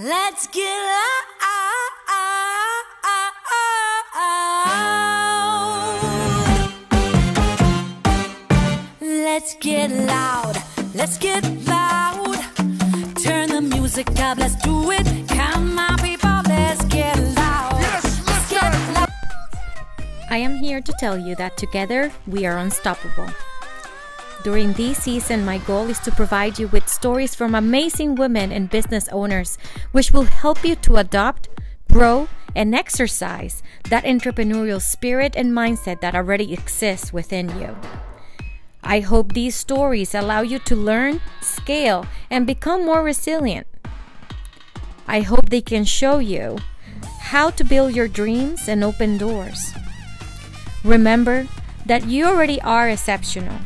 Let's get loud. Let's get loud. Let's get loud. Turn the music up. Let's do it. Come on, people. Let's get loud. Yes, let's get loud. I am here to tell you that together we are unstoppable. During this season, my goal is to provide you with stories from amazing women and business owners, which will help you to adopt, grow, and exercise that entrepreneurial spirit and mindset that already exists within you. I hope these stories allow you to learn, scale, and become more resilient. I hope they can show you how to build your dreams and open doors. Remember that you already are exceptional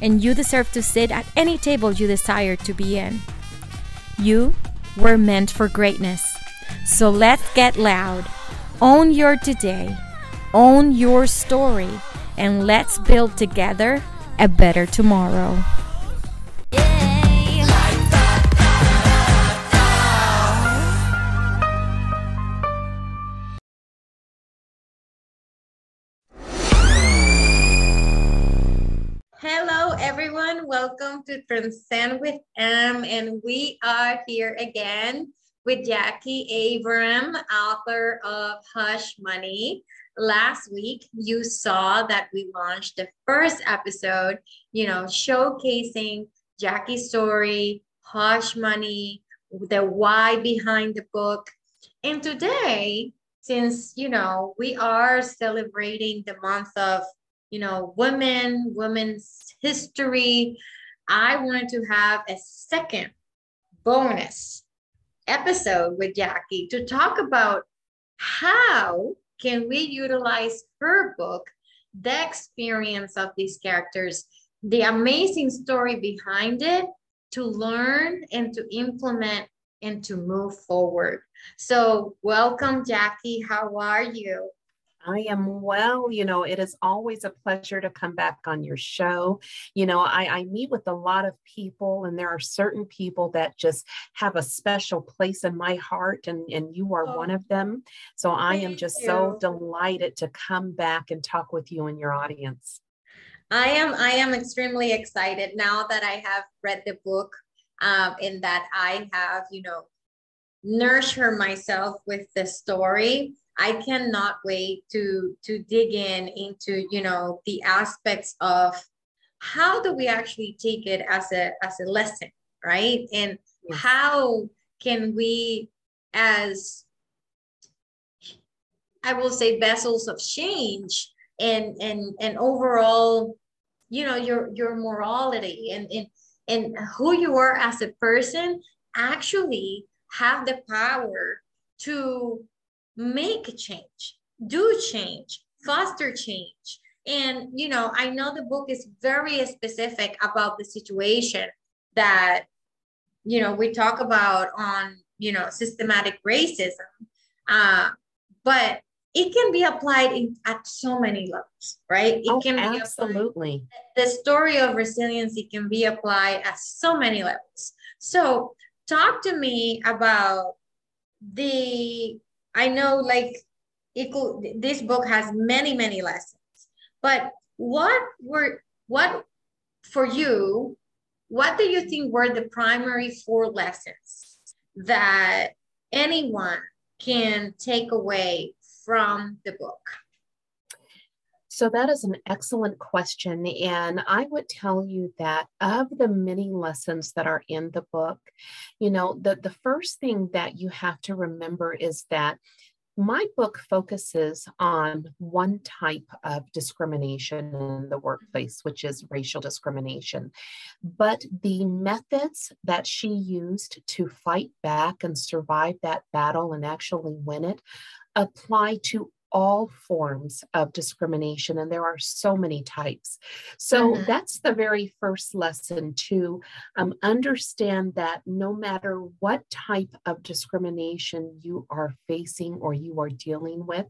and you deserve to sit at any table you desire to be in. You were meant for greatness. So let's get loud. Own your today, own your story, and let's build together a better tomorrow. Welcome to Transcend with M. And we are here again with Jackie Abram, author of Hush Money. Last week, you saw that we launched the first episode, you know, showcasing Jackie's story, Hush Money, the why behind the book. And today, since, you know, we are celebrating the month of you know, women, women's history. I wanted to have a second bonus episode with Jackie to talk about how can we utilize her book, the experience of these characters, the amazing story behind it to learn and to implement and to move forward. So, welcome, Jackie. How are you? I am well. You know, it is always a pleasure to come back on your show. You know, I, I, meet with a lot of people, and there are certain people that just have a special place in my heart, and, and you are oh, one of them. So I am just you. so delighted to come back and talk with you and your audience. I am I am extremely excited now that I have read the book um, in that I have, you know, nurture myself with the story I cannot wait to to dig in into you know the aspects of how do we actually take it as a as a lesson, right? And how can we as I will say vessels of change and and and overall, you know, your your morality and and and who you are as a person actually have the power to make change, do change, foster change. And, you know, I know the book is very specific about the situation that, you know, we talk about on, you know, systematic racism. Uh, but it can be applied in, at so many levels, right? It oh, can absolutely. the story of resiliency can be applied at so many levels. So, talk to me about the I know like could, this book has many, many lessons, but what were, what for you, what do you think were the primary four lessons that anyone can take away from the book? So, that is an excellent question. And I would tell you that of the many lessons that are in the book, you know, the, the first thing that you have to remember is that my book focuses on one type of discrimination in the workplace, which is racial discrimination. But the methods that she used to fight back and survive that battle and actually win it apply to all forms of discrimination, and there are so many types. So mm-hmm. that's the very first lesson to um, understand that no matter what type of discrimination you are facing or you are dealing with,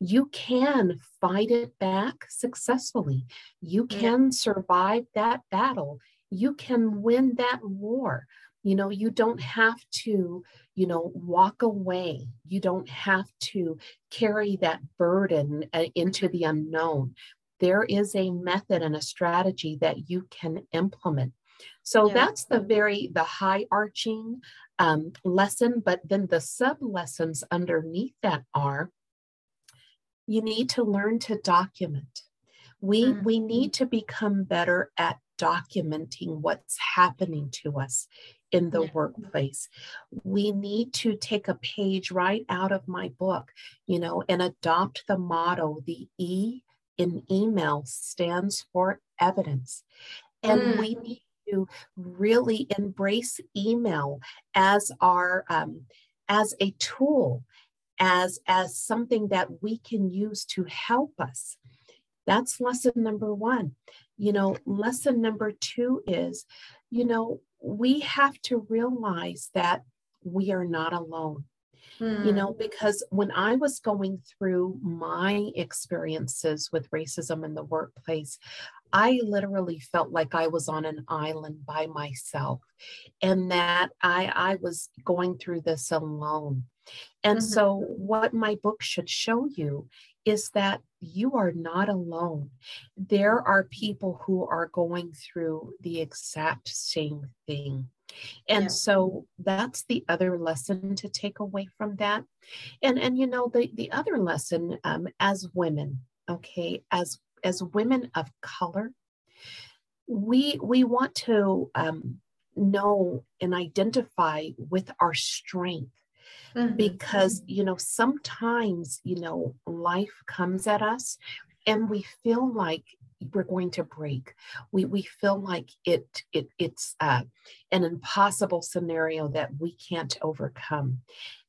you can fight it back successfully. You can survive that battle. You can win that war You know, you don't have to, you know, walk away. You don't have to carry that burden uh, into the unknown. There is a method and a strategy that you can implement. So yeah. that's the very the high arching um, lesson, but then the sub lessons underneath that are you need to learn to document. We mm-hmm. we need to become better at documenting what's happening to us in the workplace. We need to take a page right out of my book, you know, and adopt the motto, the E in email stands for evidence. And mm. we need to really embrace email as our um, as a tool as as something that we can use to help us that's lesson number one you know lesson number two is you know we have to realize that we are not alone you know hmm. because when i was going through my experiences with racism in the workplace I literally felt like I was on an island by myself and that I, I was going through this alone. And mm-hmm. so, what my book should show you is that you are not alone. There are people who are going through the exact same thing. And yeah. so that's the other lesson to take away from that. And and you know the the other lesson um, as women, okay, as as women of color, we we want to um, know and identify with our strength mm-hmm. because you know sometimes you know life comes at us and we feel like we're going to break. We we feel like it it it's uh, an impossible scenario that we can't overcome.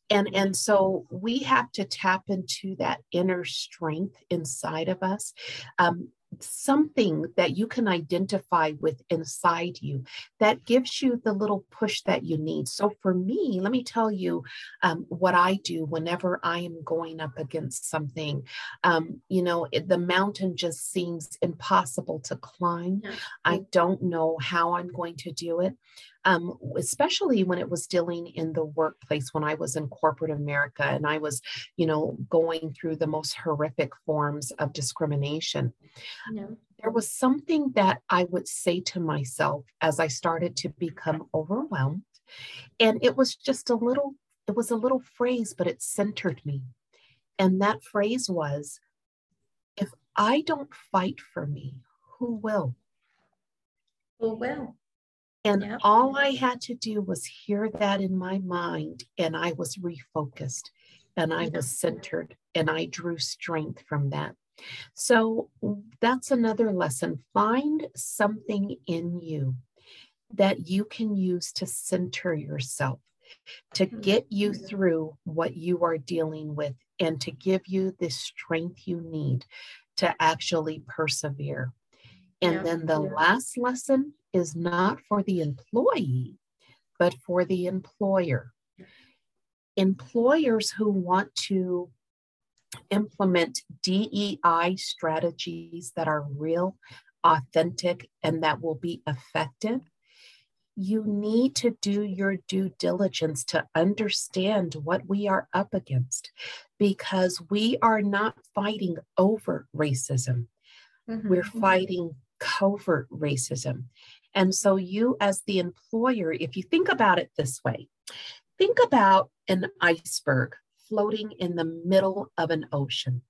And and so we have to tap into that inner strength inside of us. Um, something that you can identify with inside you that gives you the little push that you need. So, for me, let me tell you um, what I do whenever I am going up against something. Um, you know, it, the mountain just seems impossible to climb. I don't know how I'm going to do it um, especially when it was dealing in the workplace when I was in corporate America and I was, you know, going through the most horrific forms of discrimination. Yeah. There was something that I would say to myself as I started to become overwhelmed. And it was just a little, it was a little phrase, but it centered me. And that phrase was, if I don't fight for me, who will? Who will? And all I had to do was hear that in my mind, and I was refocused and I was centered and I drew strength from that. So that's another lesson. Find something in you that you can use to center yourself, to mm-hmm. get you through what you are dealing with, and to give you the strength you need to actually persevere. And yeah. then the last lesson is not for the employee, but for the employer. Employers who want to implement DEI strategies that are real, authentic, and that will be effective, you need to do your due diligence to understand what we are up against because we are not fighting over racism. Mm-hmm. We're fighting covert racism. And so, you as the employer, if you think about it this way, think about an iceberg floating in the middle of an ocean.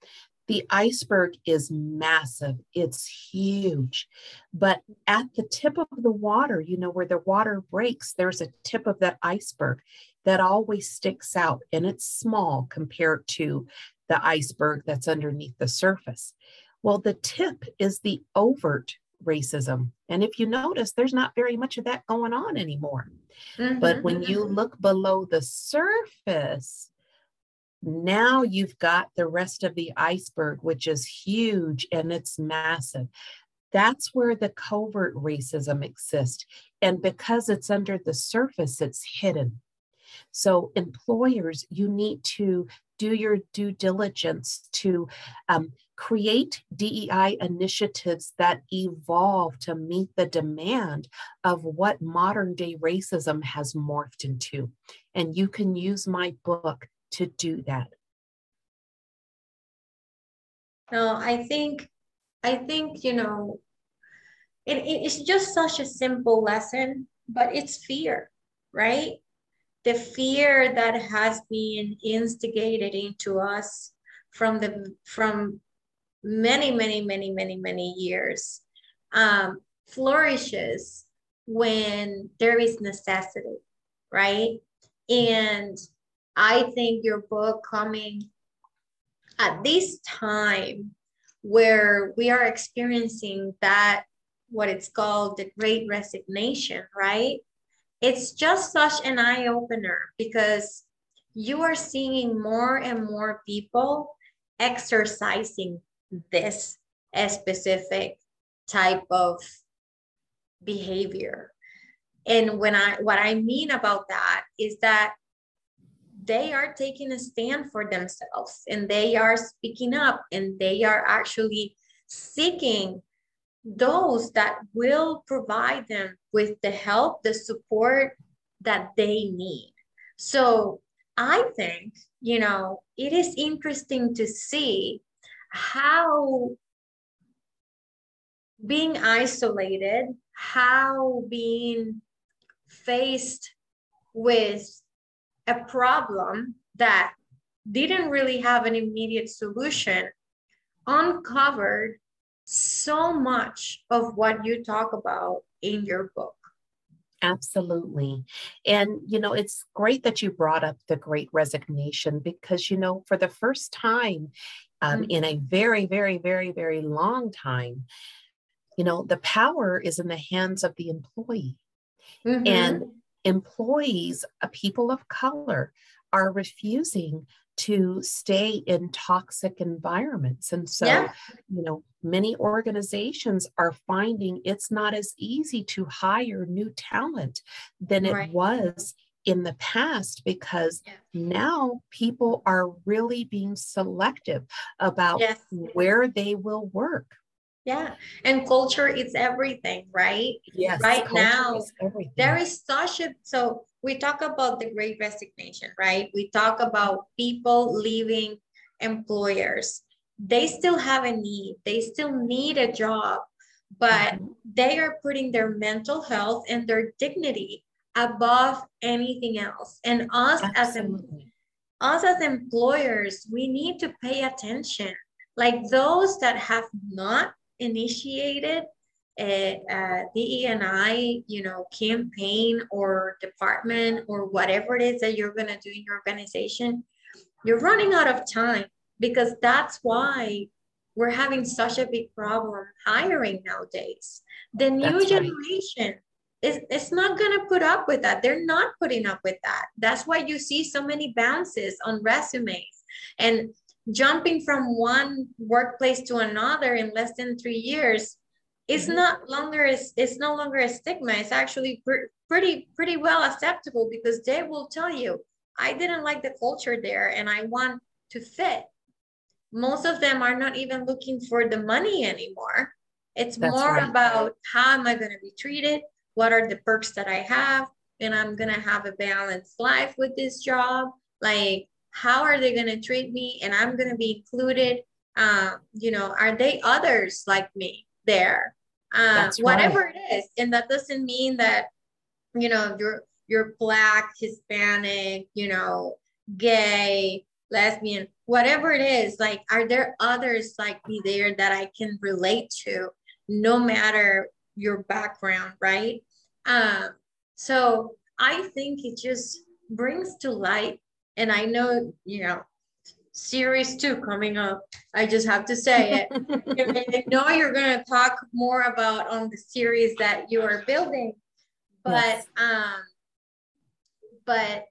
The iceberg is massive, it's huge. But at the tip of the water, you know, where the water breaks, there's a tip of that iceberg that always sticks out and it's small compared to the iceberg that's underneath the surface. Well, the tip is the overt racism. And if you notice, there's not very much of that going on anymore. Mm-hmm. But when you look below the surface, now you've got the rest of the iceberg, which is huge and it's massive. That's where the covert racism exists. And because it's under the surface, it's hidden. So, employers, you need to do your due diligence to um, create DEI initiatives that evolve to meet the demand of what modern day racism has morphed into. And you can use my book to do that. No, I think, I think, you know, it, it's just such a simple lesson, but it's fear, right? The fear that has been instigated into us from the from many, many, many, many, many years um, flourishes when there is necessity, right? And I think your book coming at this time where we are experiencing that what it's called the great resignation, right? It's just such an eye opener because you are seeing more and more people exercising this specific type of behavior. And when I what I mean about that is that they are taking a stand for themselves and they are speaking up and they are actually seeking those that will provide them with the help, the support that they need. So I think, you know, it is interesting to see how being isolated, how being faced with a problem that didn't really have an immediate solution uncovered so much of what you talk about in your book. Absolutely. And, you know, it's great that you brought up the great resignation because, you know, for the first time um, mm-hmm. in a very, very, very, very long time, you know, the power is in the hands of the employee. Mm-hmm. And employees, uh, people of color, are refusing to stay in toxic environments. And so, yeah. you know, many organizations are finding it's not as easy to hire new talent than right. it was in the past because yeah. now people are really being selective about yes. where they will work. Yeah. And culture is everything, right? Yes. Right now, there is such a, so we talk about the great resignation, right? We talk about people leaving employers. They still have a need, they still need a job, but mm-hmm. they are putting their mental health and their dignity above anything else. And us Absolutely. as us as employers, we need to pay attention. Like those that have not initiated a, a uh, DE&I, you know, campaign or department or whatever it is that you're going to do in your organization, you're running out of time because that's why we're having such a big problem hiring nowadays. The new that's generation right. is it's not going to put up with that. They're not putting up with that. That's why you see so many bounces on resumes and jumping from one workplace to another in less than three years it's mm-hmm. not longer it's, it's no longer a stigma. It's actually pr- pretty pretty well acceptable because they will tell you i didn't like the culture there and i want to fit. Most of them are not even looking for the money anymore. It's That's more right. about how am i going to be treated? What are the perks that i have? And i'm going to have a balanced life with this job. Like how are they going to treat me? And i'm going to be included. Uh, you know are they others like me there uh, whatever right. it is and that doesn't mean that you know you're you're black hispanic you know gay lesbian whatever it is like are there others like me there that i can relate to no matter your background right um so i think it just brings to light and I know, you know, series two coming up. I just have to say it. I know you're going to talk more about on the series that you are building, but yes. um, but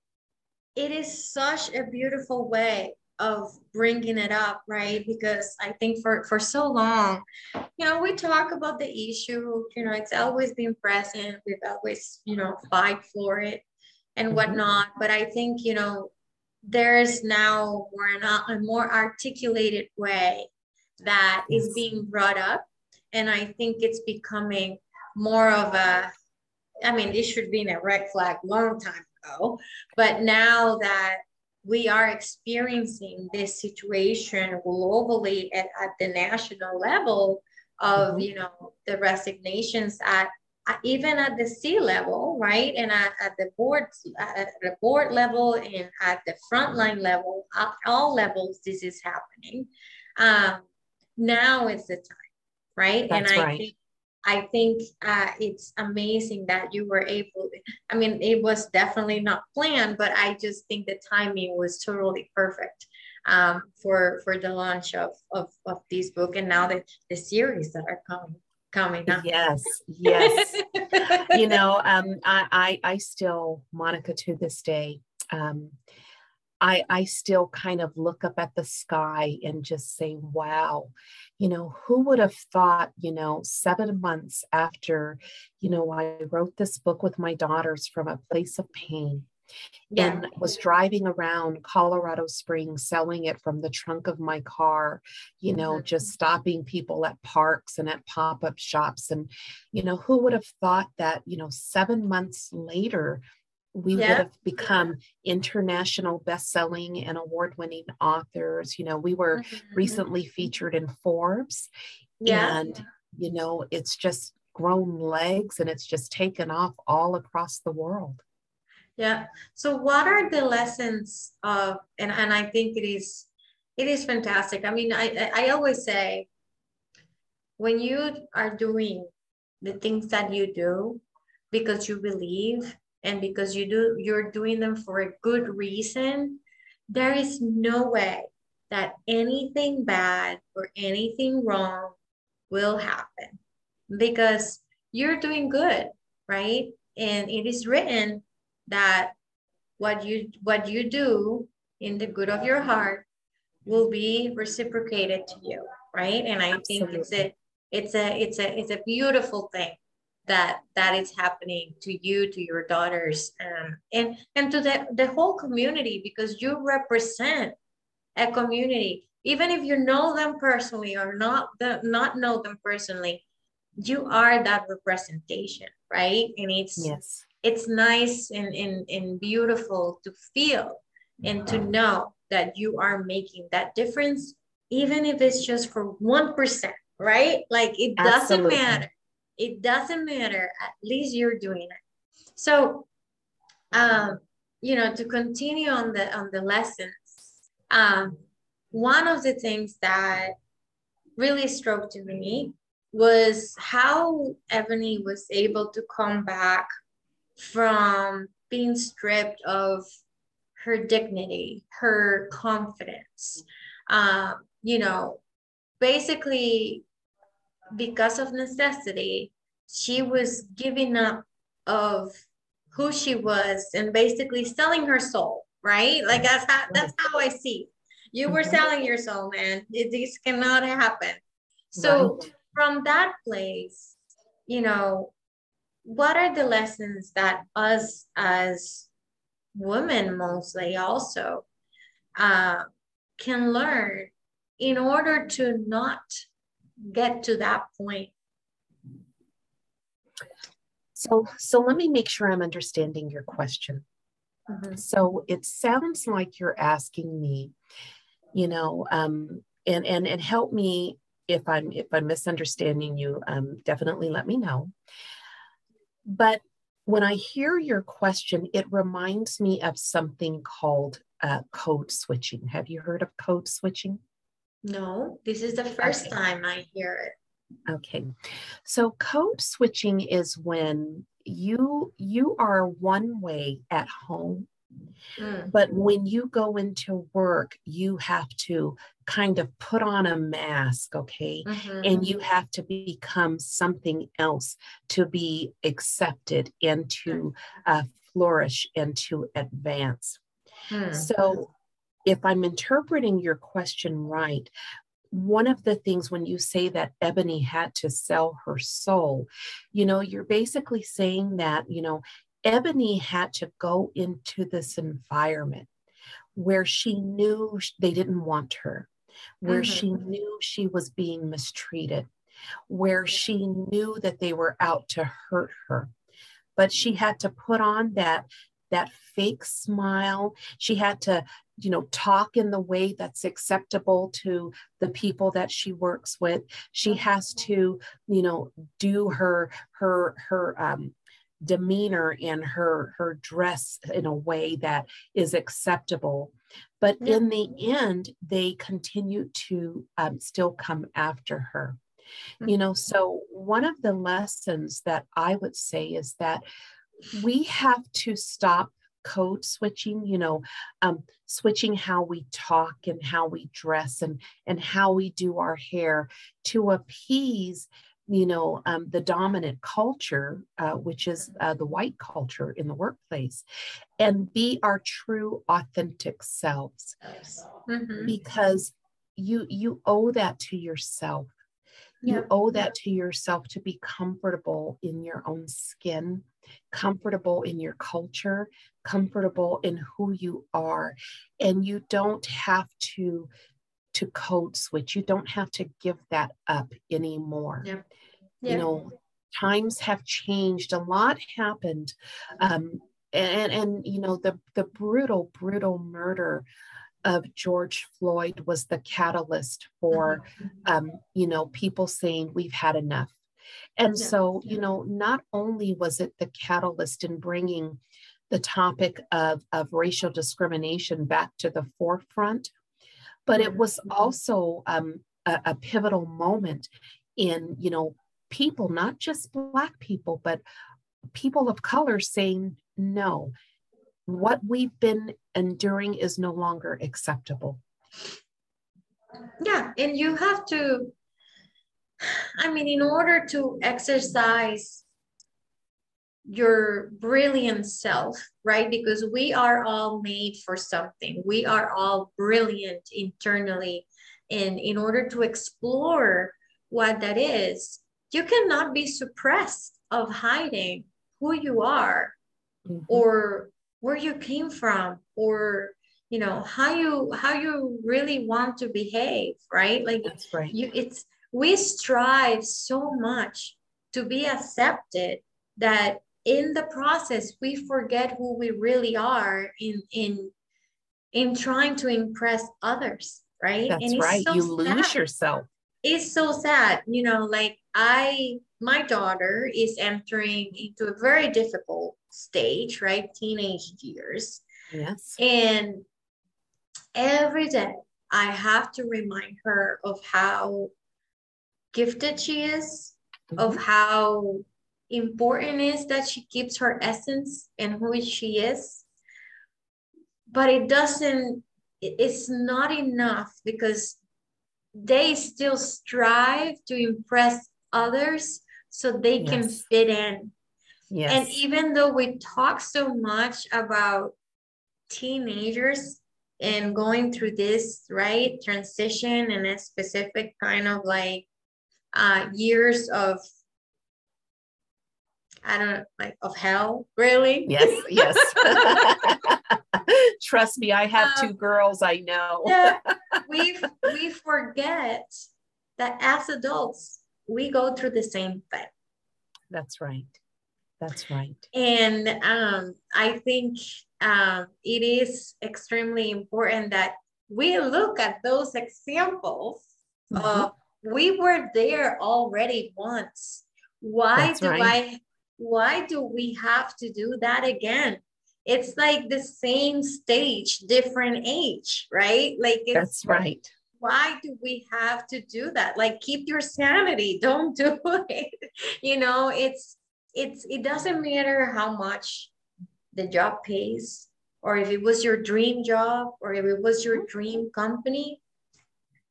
it is such a beautiful way of bringing it up, right? Because I think for for so long, you know, we talk about the issue. You know, it's always been present. We've always, you know, fight for it and mm-hmm. whatnot. But I think you know there's now more a more articulated way that is being brought up and i think it's becoming more of a i mean this should be in a red flag long time ago but now that we are experiencing this situation globally at, at the national level of mm-hmm. you know the resignations at even at the C level, right, and at, at the board, at the board level, and at the frontline level, at all levels, this is happening. Um, now is the time, right? That's and I right. think I think uh, it's amazing that you were able. I mean, it was definitely not planned, but I just think the timing was totally perfect um, for for the launch of, of of this book and now the the series that are coming coming up. Yes, yes. you know, um, I, I, I still, Monica, to this day, um, I, I still kind of look up at the sky and just say, wow, you know, who would have thought, you know, seven months after, you know, I wrote this book with my daughters from a place of pain, yeah. and was driving around Colorado Springs selling it from the trunk of my car, you know, mm-hmm. just stopping people at parks and at pop up shops. And, you know, who would have thought that, you know, seven months later, we yeah. would have become international best-selling and award-winning authors you know we were mm-hmm. recently featured in forbes yeah. and you know it's just grown legs and it's just taken off all across the world yeah. So what are the lessons of and, and I think it is it is fantastic. I mean, I I always say when you are doing the things that you do because you believe and because you do you're doing them for a good reason, there is no way that anything bad or anything wrong will happen because you're doing good, right? And it is written that what you what you do in the good of your heart will be reciprocated to you right? And i Absolutely. think it's a it's a it's a it's a beautiful thing that that is happening to you to your daughters um, and and to the, the whole community because you represent a community. Even if you know them personally or not the, not know them personally you are that representation right? And it's yes it's nice and, and, and beautiful to feel and to know that you are making that difference, even if it's just for 1%, right? Like it doesn't Absolutely. matter. It doesn't matter. At least you're doing it. So, um, you know, to continue on the on the lessons, um, one of the things that really struck to me was how Ebony was able to come back from being stripped of her dignity, her confidence. Um, you know, basically, because of necessity, she was giving up of who she was and basically selling her soul, right? Like that's how that's how I see. It. You were mm-hmm. selling your soul, man. This cannot happen. So right. from that place, you know, what are the lessons that us as women mostly also uh, can learn in order to not get to that point? So so let me make sure i'm understanding your question. Mm-hmm. so it sounds like you're asking me you know um and and and help me if i'm if i'm misunderstanding you um definitely let me know but when I hear your question, it reminds me of something called uh, code switching. Have you heard of code switching? No, this is the first okay. time I hear it. Okay. So code switching is when you you are one way at home Mm. But when you go into work, you have to kind of put on a mask, okay? Mm-hmm. And you have to become something else to be accepted and to uh, flourish and to advance. Mm. So, if I'm interpreting your question right, one of the things when you say that Ebony had to sell her soul, you know, you're basically saying that, you know, Ebony had to go into this environment where she knew they didn't want her, where mm-hmm. she knew she was being mistreated, where she knew that they were out to hurt her. But she had to put on that that fake smile. She had to, you know, talk in the way that's acceptable to the people that she works with. She has to, you know, do her her her um, demeanor and her her dress in a way that is acceptable. But in the end they continue to um, still come after her. Mm-hmm. you know so one of the lessons that i would say is that we have to stop code switching you know um, switching how we talk and how we dress and and how we do our hair to appease you know um, the dominant culture uh, which is uh, the white culture in the workplace and be our true authentic selves. Mm-hmm. because you you owe that to yourself. You owe that to yourself to be comfortable in your own skin comfortable in your culture comfortable in who you are. And you don't have to to code switch. You don't have to give that up anymore. Yeah. Yeah. You know, times have changed. A lot happened. Um, and, and, you know, the, the brutal, brutal murder of George Floyd was the catalyst for, mm-hmm. um, you know, people saying we've had enough. And yeah. so, you know, not only was it the catalyst in bringing the topic of, of racial discrimination back to the forefront, but it was also um, a, a, pivotal moment in you know people not just black people but people of color saying no what we've been enduring is no longer acceptable. Yeah and you have to i mean in order to exercise your brilliant self, right? Because we are all made for something. We are all brilliant internally. And in order to explore what that is, you cannot be suppressed of hiding who you are mm-hmm. or where you came from or you know how you how you really want to behave right like that's right you it's we strive so much to be accepted that in the process we forget who we really are in in in trying to impress others right? That's right. so you lose yourself. It's so sad you know like i my daughter is entering into a very difficult stage right? Teenage years. Yes. And every day i have to remind her of how gifted she is mm-hmm. of how important is that she keeps her essence and who she is but it doesn't it's not enough because they still strive to impress others so they yes. can fit in yes. and even though we talk so much about teenagers and going through this right transition and a specific kind of like uh, years of I don't know, like of hell, really? Yes, yes. Trust me, I have um, two girls. I know. yeah, we we forget that as adults we go through the same thing. That's right. That's right. And um, I think um, it is extremely important that we look at those examples. Mm-hmm. we were there already once. Why That's do right. I why do we have to do that again? It's like the same stage, different age, right? Like that's right. Why do we have to do that? Like keep your sanity. Don't do it. You know, it's it's it doesn't matter how much the job pays or if it was your dream job or if it was your dream company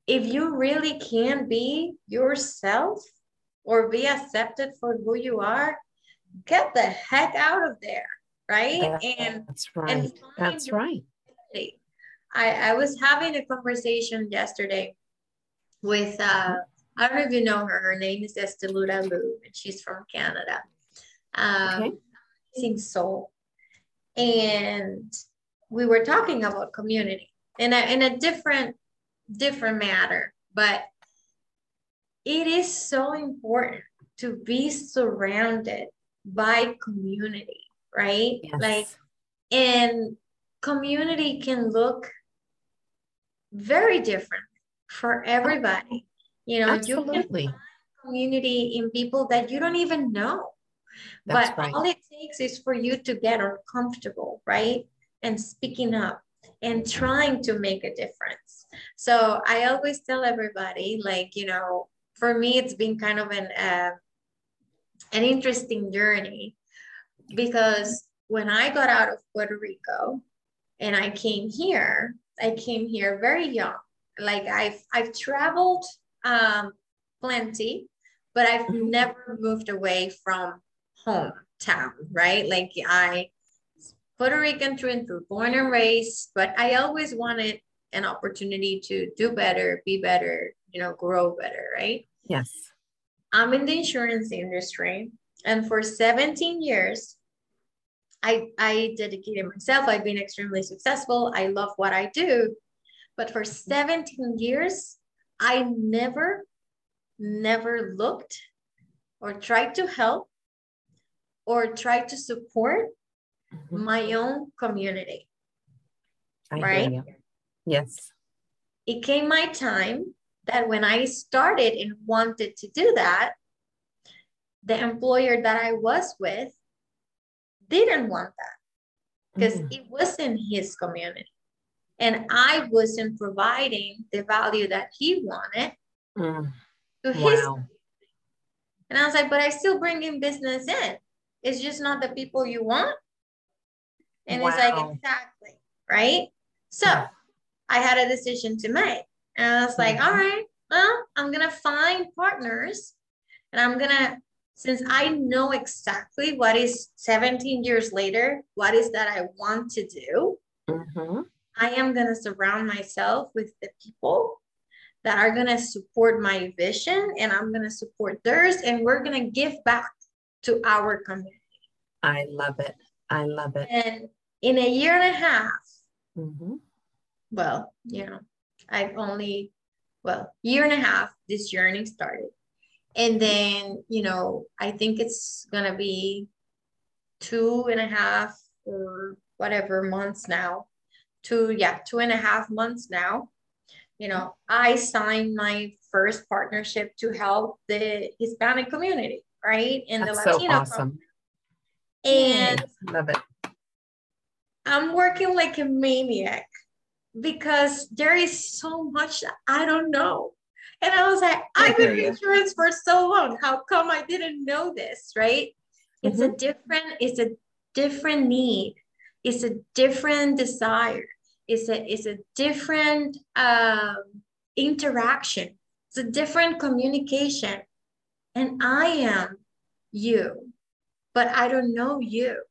if you really can be yourself or be accepted for who you are get the heck out of there, right? and that's right. And that's right. I, I was having a conversation yesterday with uh I don't know if you know her. Her name is Esteluda Lu, and she's from Canada. Um, okay. Soul, and we were talking about community in a in a different different matter, but it is so important to be surrounded by community, right? Yes. Like, and community can look very different for everybody. You know, you can find community in people that you don't even know. That's but right. all it takes is for you to get uncomfortable, right? And speaking up and trying to make a difference. So I always tell everybody, like, you know, for me, it's been kind of an uh, an interesting journey because when I got out of Puerto Rico and I came here, I came here very young. Like I've I've traveled um, plenty, but I've Mhm. never moved away from hometown, right? Like I Puerto Rican through and through, born and raised, but I always wanted an opportunity to do better, be better, you know, grow better, right? Yes. I'm in the insurance industry, and for 17 years, I I dedicated myself. I've been extremely successful. I love what I do, but for 17 years, I never, never looked or tried to help or tried to support Mhm. my own community. I right? Yes. It came my time that when I started and wanted to do that, the employer that I was with didn't want that because Mm. it wasn't his community. And I wasn't providing the value that he wanted Mm. to his. Wow. And I was like, but I still bring in business in. It's just not the people you want. And it's like, exactly. Right. So I had a decision to make. And I was like, Mhm. all right, well, I'm going to find partners and I'm going to, since I know exactly what is 17 years later, what is that I want to do, Mhm. I am going to surround myself with the people that are going to support my vision and I'm going to support theirs and we're going to give back to our community. I love it. I love it. And in a year and a half, Mhm. well, you know, I've only, well, year and a half, this journey started. And then, you know, I think it's gonna be two and a half or whatever months now. Two, yeah, two and a half months now. You know, I signed my first partnership to help the Hispanic community, right? And That's the so Latino awesome. And love it. I'm working like a maniac because there is so much that I don't know. And I was like, I've been in insurance for so long. How come I didn't know this? Right? It's Mm-hmm. a different, it's a different need. It's a different desire. It's a it's a different um, interaction. It's a different communication. And I am you, but I don't know you.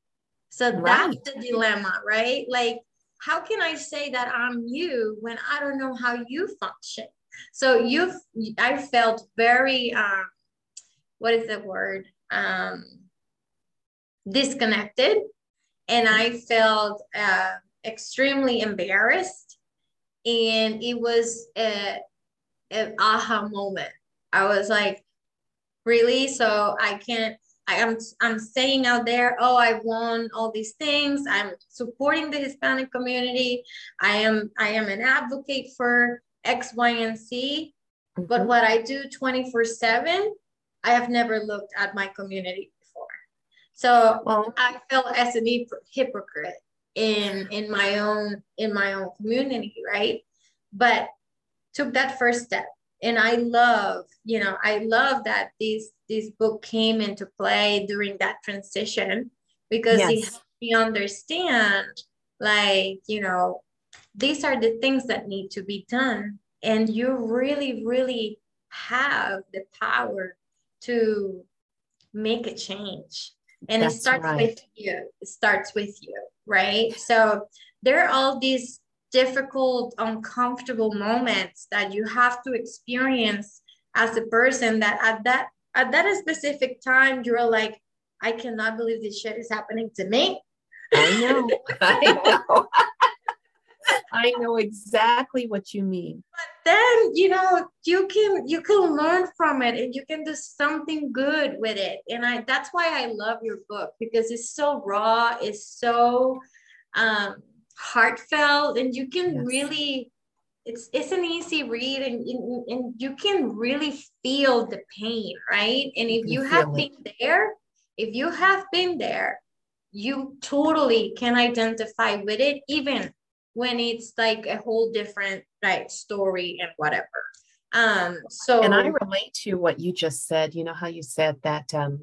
So that's the dilemma, right? Like, how can I say that I'm you when I don't know how you function? So you've, I felt very, um, what is the word? Um, disconnected. And I felt uh, extremely embarrassed. And it was a, an aha moment. I was like, really? So I can't I am I'm saying out there, oh, I won all these things. I'm supporting the Hispanic community. I am I am an advocate for X, Y, and Z. But Mhm. what I do 24-7, I have never looked at my community before. So Well, I felt as an hypo- hypocrite in in my own in my own community, right? But took that first step, and I love, you know, I love that this this book came into play during that transition because it helped me understand, like, you know, these are the things that need to be done, and you really, really have the power to make a change. And it starts right. with you. It starts with you right? So there are all these difficult uncomfortable moments that you have to experience as a person that at that at that specific time you're like i cannot believe this shit is happening to me I know. I know. I know exactly what you mean. But then, you know, you can you can learn from it and you can do something good with it. And I that's why I love your book because it's so raw, it's so um heartfelt and you can yes. really it's it's an easy read and, and you can really feel the pain right and if you, you have it. been there if you have been there you totally can identify with it even when it's like a whole different like story and whatever um so and i relate to what you just said you know how you said that um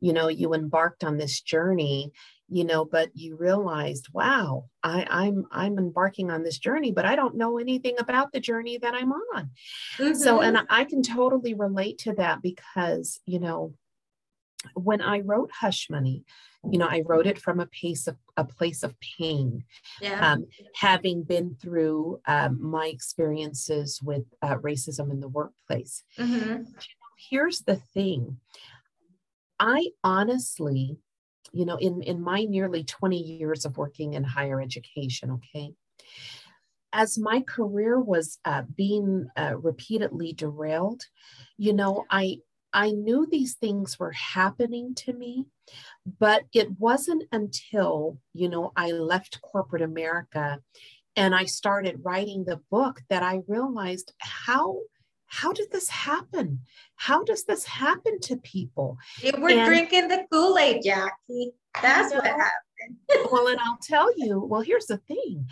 you know you embarked on this journey you know but you realized wow i i'm i'm embarking on this journey but i don't know anything about the journey that i'm on mm-hmm. so and i can totally relate to that because you know when i wrote hush money you know i wrote it from a place of a place of pain yeah. um, having been through um, my experiences with uh, racism in the workplace mm-hmm. here's the thing i honestly you know in in my nearly 20 years of working in higher education okay as my career was uh, being uh, repeatedly derailed you know i I knew these things were happening to me, but it wasn't until, you know, I left corporate America and I started writing the book that I realized how how did this happen? How does this happen to people? You were and, drinking the Kool-Aid, Jackie. That's what happened. well, and I'll tell you, well, here's the thing.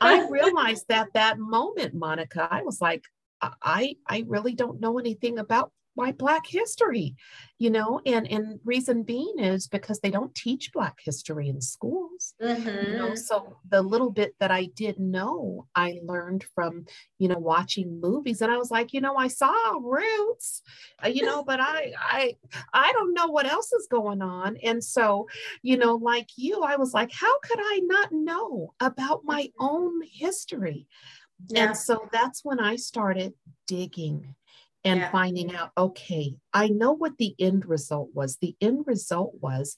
I realized that that moment, Monica, I was like, I I really don't know anything about why black history you know and and reason being is because they don't teach black history in schools mm-hmm. you know mm-hmm. so the little bit that i did know i learned from you know watching movies and i was like you know i saw roots uh, you know but i i i don't know what else is going on and so you know like you i was like how could i not know about my own history yeah. and so that's when i started digging and yeah. finding out, okay, I know what the end result was. The end result was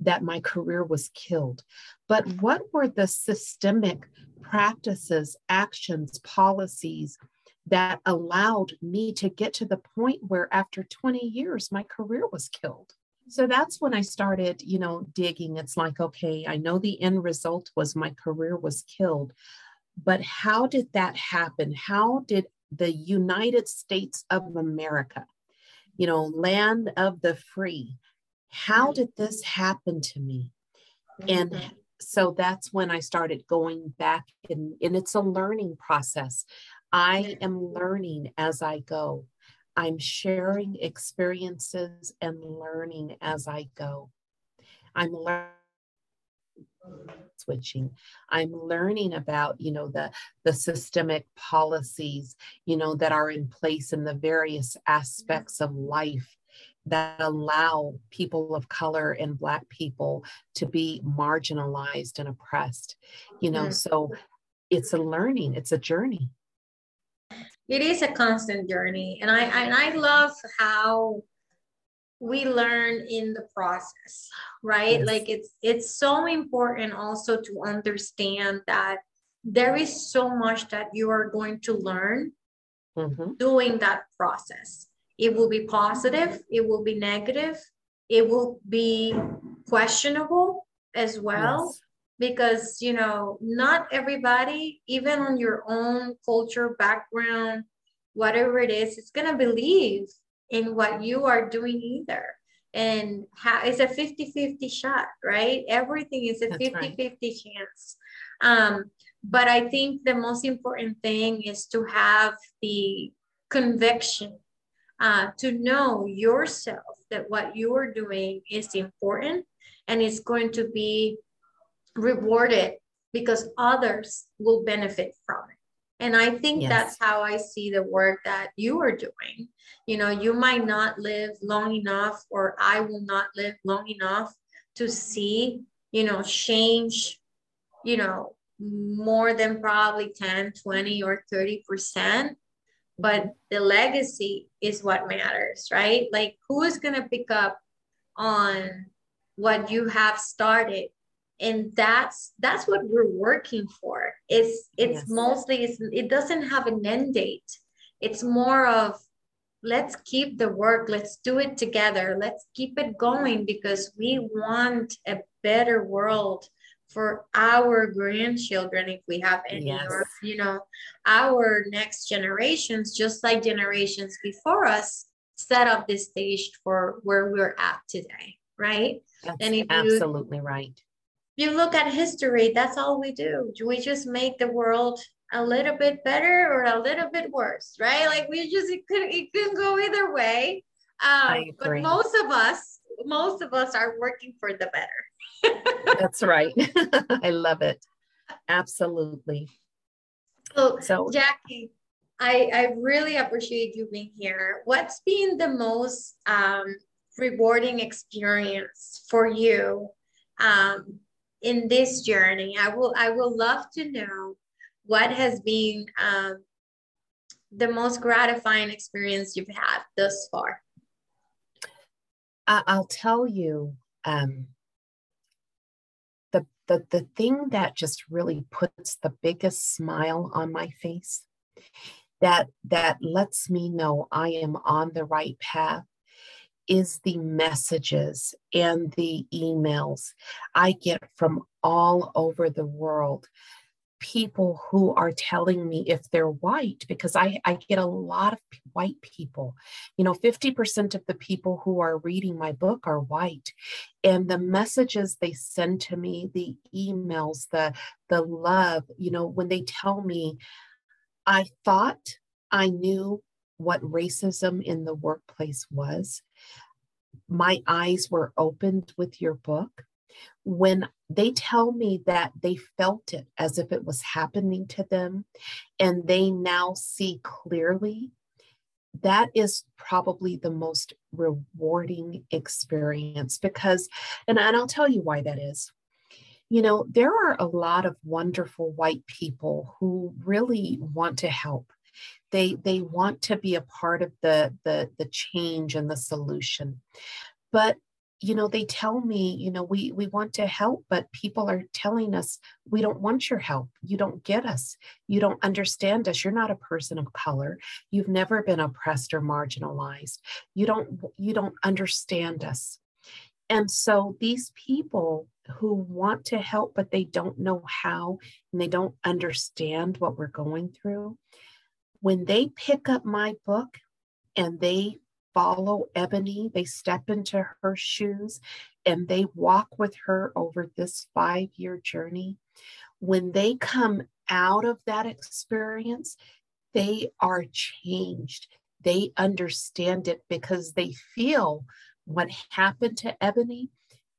that my career was killed. But mm-hmm. what were the systemic practices, actions, policies that allowed me to get to the point where after 20 years, my career was killed? So that's when I started, you know, digging. It's like, okay, I know the end result was my career was killed, but how did that happen? How did the United States of America, you know, land of the free. How did this happen to me? And mm-hmm. so that's when I started going back, and, and it's a learning process. I am learning as I go. I'm sharing experiences and learning as I go. I'm learning switching i'm learning about you know the the systemic policies you know that are in place in the various aspects of life that allow people of color and black people to be marginalized and oppressed you know mm-hmm. so it's a learning it's a journey it is a constant journey and i and i love how we learn in the process right yes. like it's it's so important also to understand that there is so much that you are going to learn mm-hmm. doing that process it will be positive it will be negative it will be questionable as well yes. because you know not everybody even on your own culture background whatever it is it's going to believe in what you are doing either. And how it's a 50 50 shot right? Everything is a 50 right. 50 chance. Um, but i think the most important thing is to have the conviction uh, to know yourself that what you are doing is important and it's going to be rewarded because others will benefit from it and I think yes. that's how I see the work that you are doing. You know, you might not live long enough, or I will not live long enough to see, you know, change, you know, more than probably 10, 20, or 30%. But the legacy is what matters, right? Like, who is going to pick up on what you have started and that's that's what we're working for it's it's yes. mostly it's, it doesn't have an end date it's more of let's keep the work let's do it together let's keep it going because we want a better world for our grandchildren if we have any yes. or you know our next generations just like generations before us set up this stage for where we're at today right that's and if absolutely you, right you look at history that's all we do we just make the world a little bit better or a little bit worse right like we just it could it could go either way um, but most of us most of us are working for the better that's right. I love it. Absolutely. So, so Jackie, I, I really appreciate you being here. What's been the most um, rewarding experience for you um, in this journey? I will I will love to know what has been um, the most gratifying experience you've had thus far. I'll tell you, um, the, the the thing that just really puts the biggest smile on my face that that lets me know I am on the right path is the messages and the emails I get from all over the world. People who are telling me if they're white because I, I get a lot of white people. You know 50% of the people who are reading my book are white. And the messages they send to me the emails the the love you know when they tell me i thought i knew what racism in the workplace was my eyes were opened with your book when they tell me that they felt it as if it was happening to them and they now see clearly, that is probably the most rewarding experience because, and, and I'll tell you why that is. You know, there are a lot of wonderful white people who really want to help. They, they want to be a part of the, the, the change and the solution. But you know they tell me you know we we want to help but people are telling us we don't want your help. You don't get us. You don't understand us. You're not a person of color. You've never been oppressed or marginalized. You don't you don't understand us. And so these people who want to help but they don't know how and they don't understand what we're going through when they mm-hmm. pick up my book and they follow Ebony. They step into her shoes and they walk with her over this five year journey. When they come out of that experience, they are changed. They understand it because they feel what happened to Ebony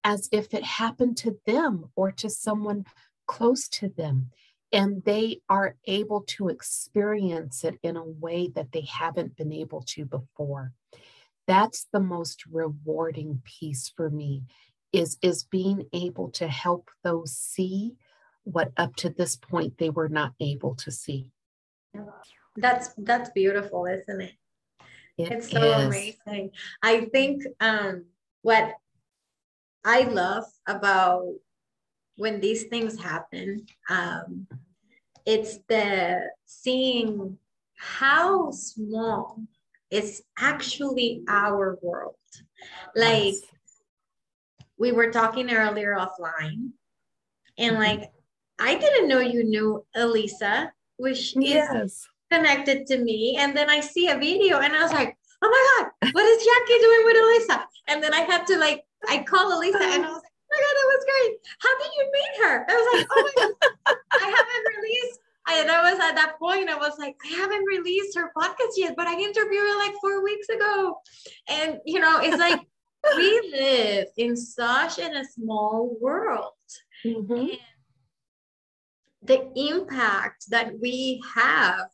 as if it happened to them or to someone close to them. And they are able to experience it in a way that they haven't been able to before. That's the most rewarding piece for me is is being able to help those see what up to this point they were not able to see. That's that's beautiful isn't it, it it's so is. amazing. I think um what i love about when these things happen um it's the seeing how small it's actually our world. Like yes. we were talking earlier offline, and mm-hmm. like I didn't know you knew Elisa, which yes. is connected to me. And then I see a video and I was like, oh my God, what is Jackie doing with Elisa? And then I had to like, I call Elisa and I was like, my God, that was great. How did you meet her? I was like, oh my God, I haven't released and I was at that point, I was like, I haven't released her podcast yet, but I interviewed her like four weeks ago. And, you know, it's like we live in such in a small world. Mm-hmm. the impact that we have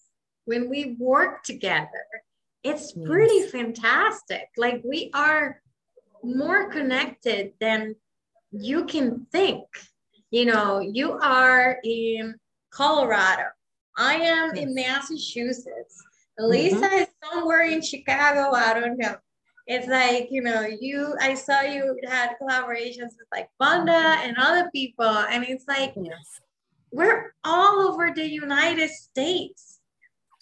when we work together, it's pretty yes. fantastic. Like we are more connected than you can think. You know, you are in Colorado. I am in Massachusetts. Elisa mm-hmm. is somewhere in Chicago. I don't know. it's like you know you i saw you had collaborations with like Fonda and other people and it's like yes. we're all over the united states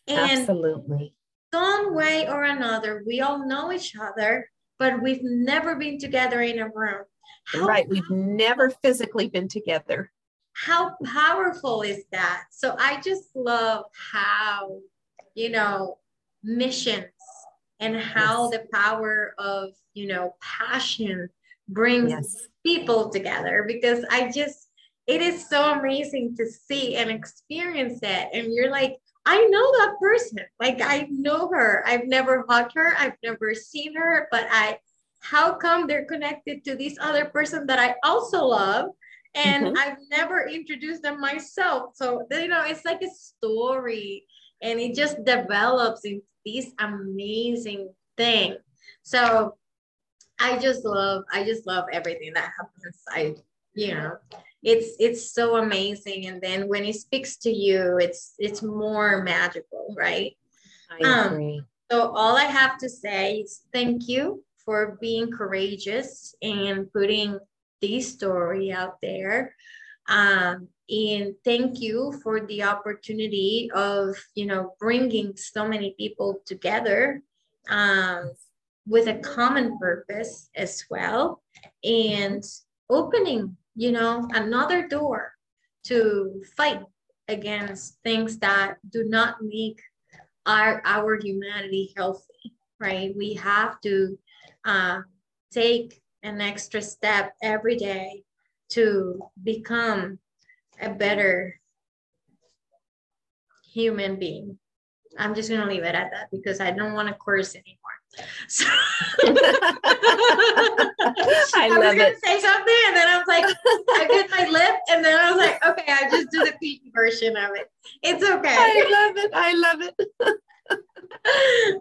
and absolutely some way or another we all know each other but we've never been together in a room how right we've never physically been together. How powerful is that? So i just love how you know missions and how yes. the power of you know passion brings yes. people together because i just it is so amazing to see and experience it. And you're like i know that person. Like i know her. I've never hugged her. I've never seen her but i how come they're connected to this other person that i also love and mm-hmm. i've never introduced them myself so you know it's like a story and it just develops into this amazing thing. So I just love, I just love everything that happens. I, you know, it's it's so amazing. And then when he speaks to you, it's it's more magical, right? I um, agree. Um, so all I have to say is thank you for being courageous and putting this story out there. Um, and thank you for the opportunity of you know bringing so many people together um, with a common purpose as well and opening you know another door to fight against things that do not make our our humanity healthy right we have to uh, take an extra step every day to become a better human being. I'm just gonna leave it at that because I don't want to curse anymore. So I, I was gonna say something and then I was like, I bit my lip and then I was like, okay, I just do the PG version of it. It's okay. I love it. I love it.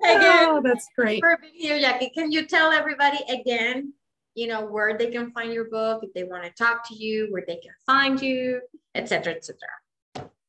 again, oh, that's great. For video, Jackie, can you tell everybody again you know, where they can find your book, if they want to talk to you, where they can find you, etc., etc.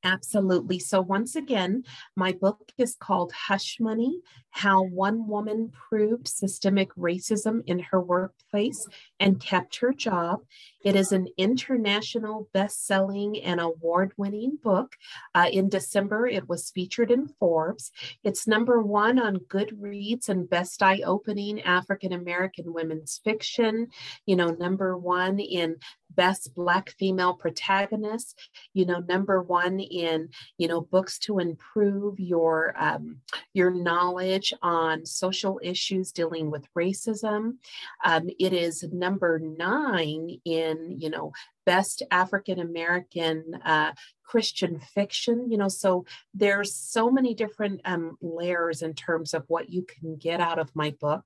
Absolutely. So, once again, my book is called Hush Money How One Woman Proved Systemic Racism in Her Workplace and Kept Her Job. It is an international best selling and award winning book. Uh, in December, it was featured in Forbes. It's number one on Goodreads and Best Eye Opening African American Women's Fiction, you know, number one in best black female protagonist you know number one in you know books to improve your um, your knowledge on social issues dealing with racism. Um, it is number nine in you know best african american uh, christian fiction you know so there's so many different um, layers in terms of what you can get out of my book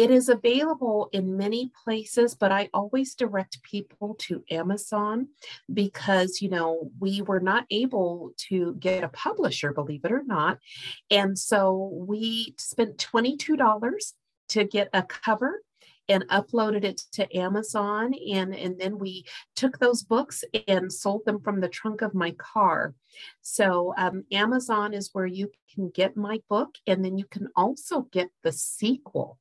it is available in many places, but I always direct people to Amazon because, you know, we were not able to get a publisher, believe it or not. And so we spent $22 to get a cover and uploaded it to Amazon. And, and then we took those books and sold them from the trunk of my car. So, um, Amazon is where you can get my book, and then you can also get the sequel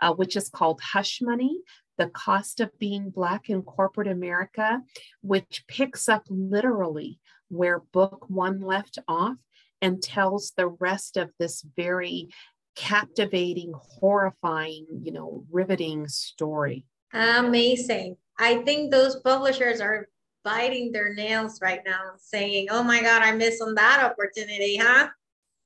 uh, which is called Hush Money The Cost of Being Black in Corporate America, which picks up literally where book one left off and tells the rest of this very captivating, horrifying, you know, riveting story. Amazing. I think those publishers are biting their nails right now, saying, "Oh my God, I missed on that opportunity, huh?"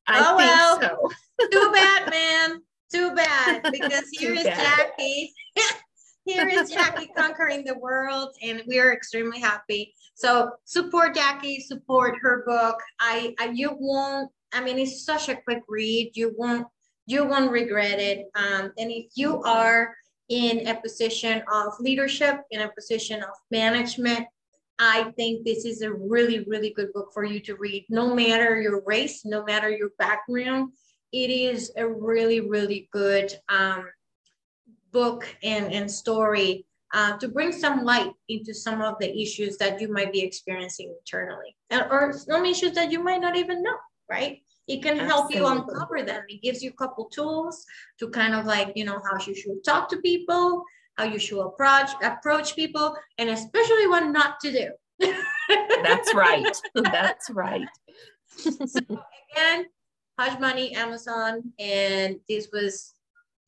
I oh well, so. too bad, man. Too bad, because here is Jackie. here is Jackie conquering the world, and we are extremely happy. So support Jackie, support her book. I, I you won't. I mean, it's such a quick read. You won't you won't regret it. Um, and if you are in a position of leadership, in a position of management, I think this is a really, really good book for you to read, no matter your race, no matter your background it is a really, really good um, book and, and story uh, to bring some light into some of the issues that you might be experiencing internally or some issues that you might not even know, right? it can help you uncover them. It gives you a couple tools to kind of like, you know, how you should talk to people, how you should approach approach people, and especially what not to do. That's right. That's right. so again, Hush Money, Amazon, and this was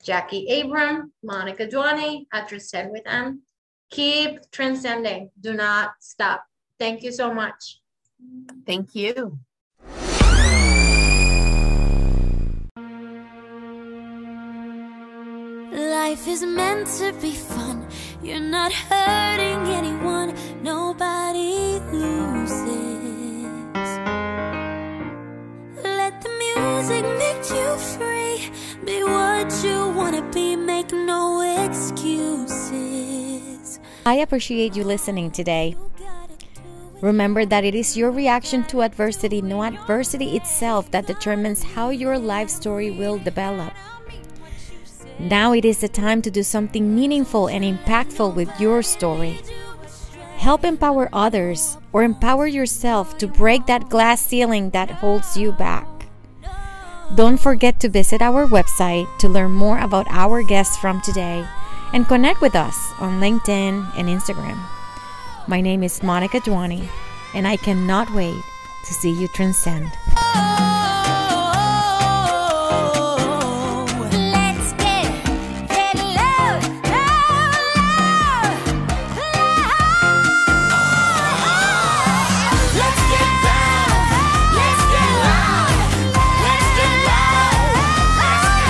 Jackie Abram, Monica Duane at Transcend with M. Keep transcending. Do not stop. Thank you so much. Thank you. Life is meant to be fun. You're not hurting anyone. Nobody make you free. Be what you wanna be. Make no excuses. I appreciate you listening today. Remember that it is your reaction to adversity, no adversity itself, that determines how your life story will develop. Now it is the time to do something meaningful and impactful with your story. Help empower others or empower yourself to break that glass ceiling that holds you back. Don't forget to visit our website to learn more about our guests from today and connect with us on LinkedIn and Instagram. My name is Monica Duane, and I cannot wait to see you transcend.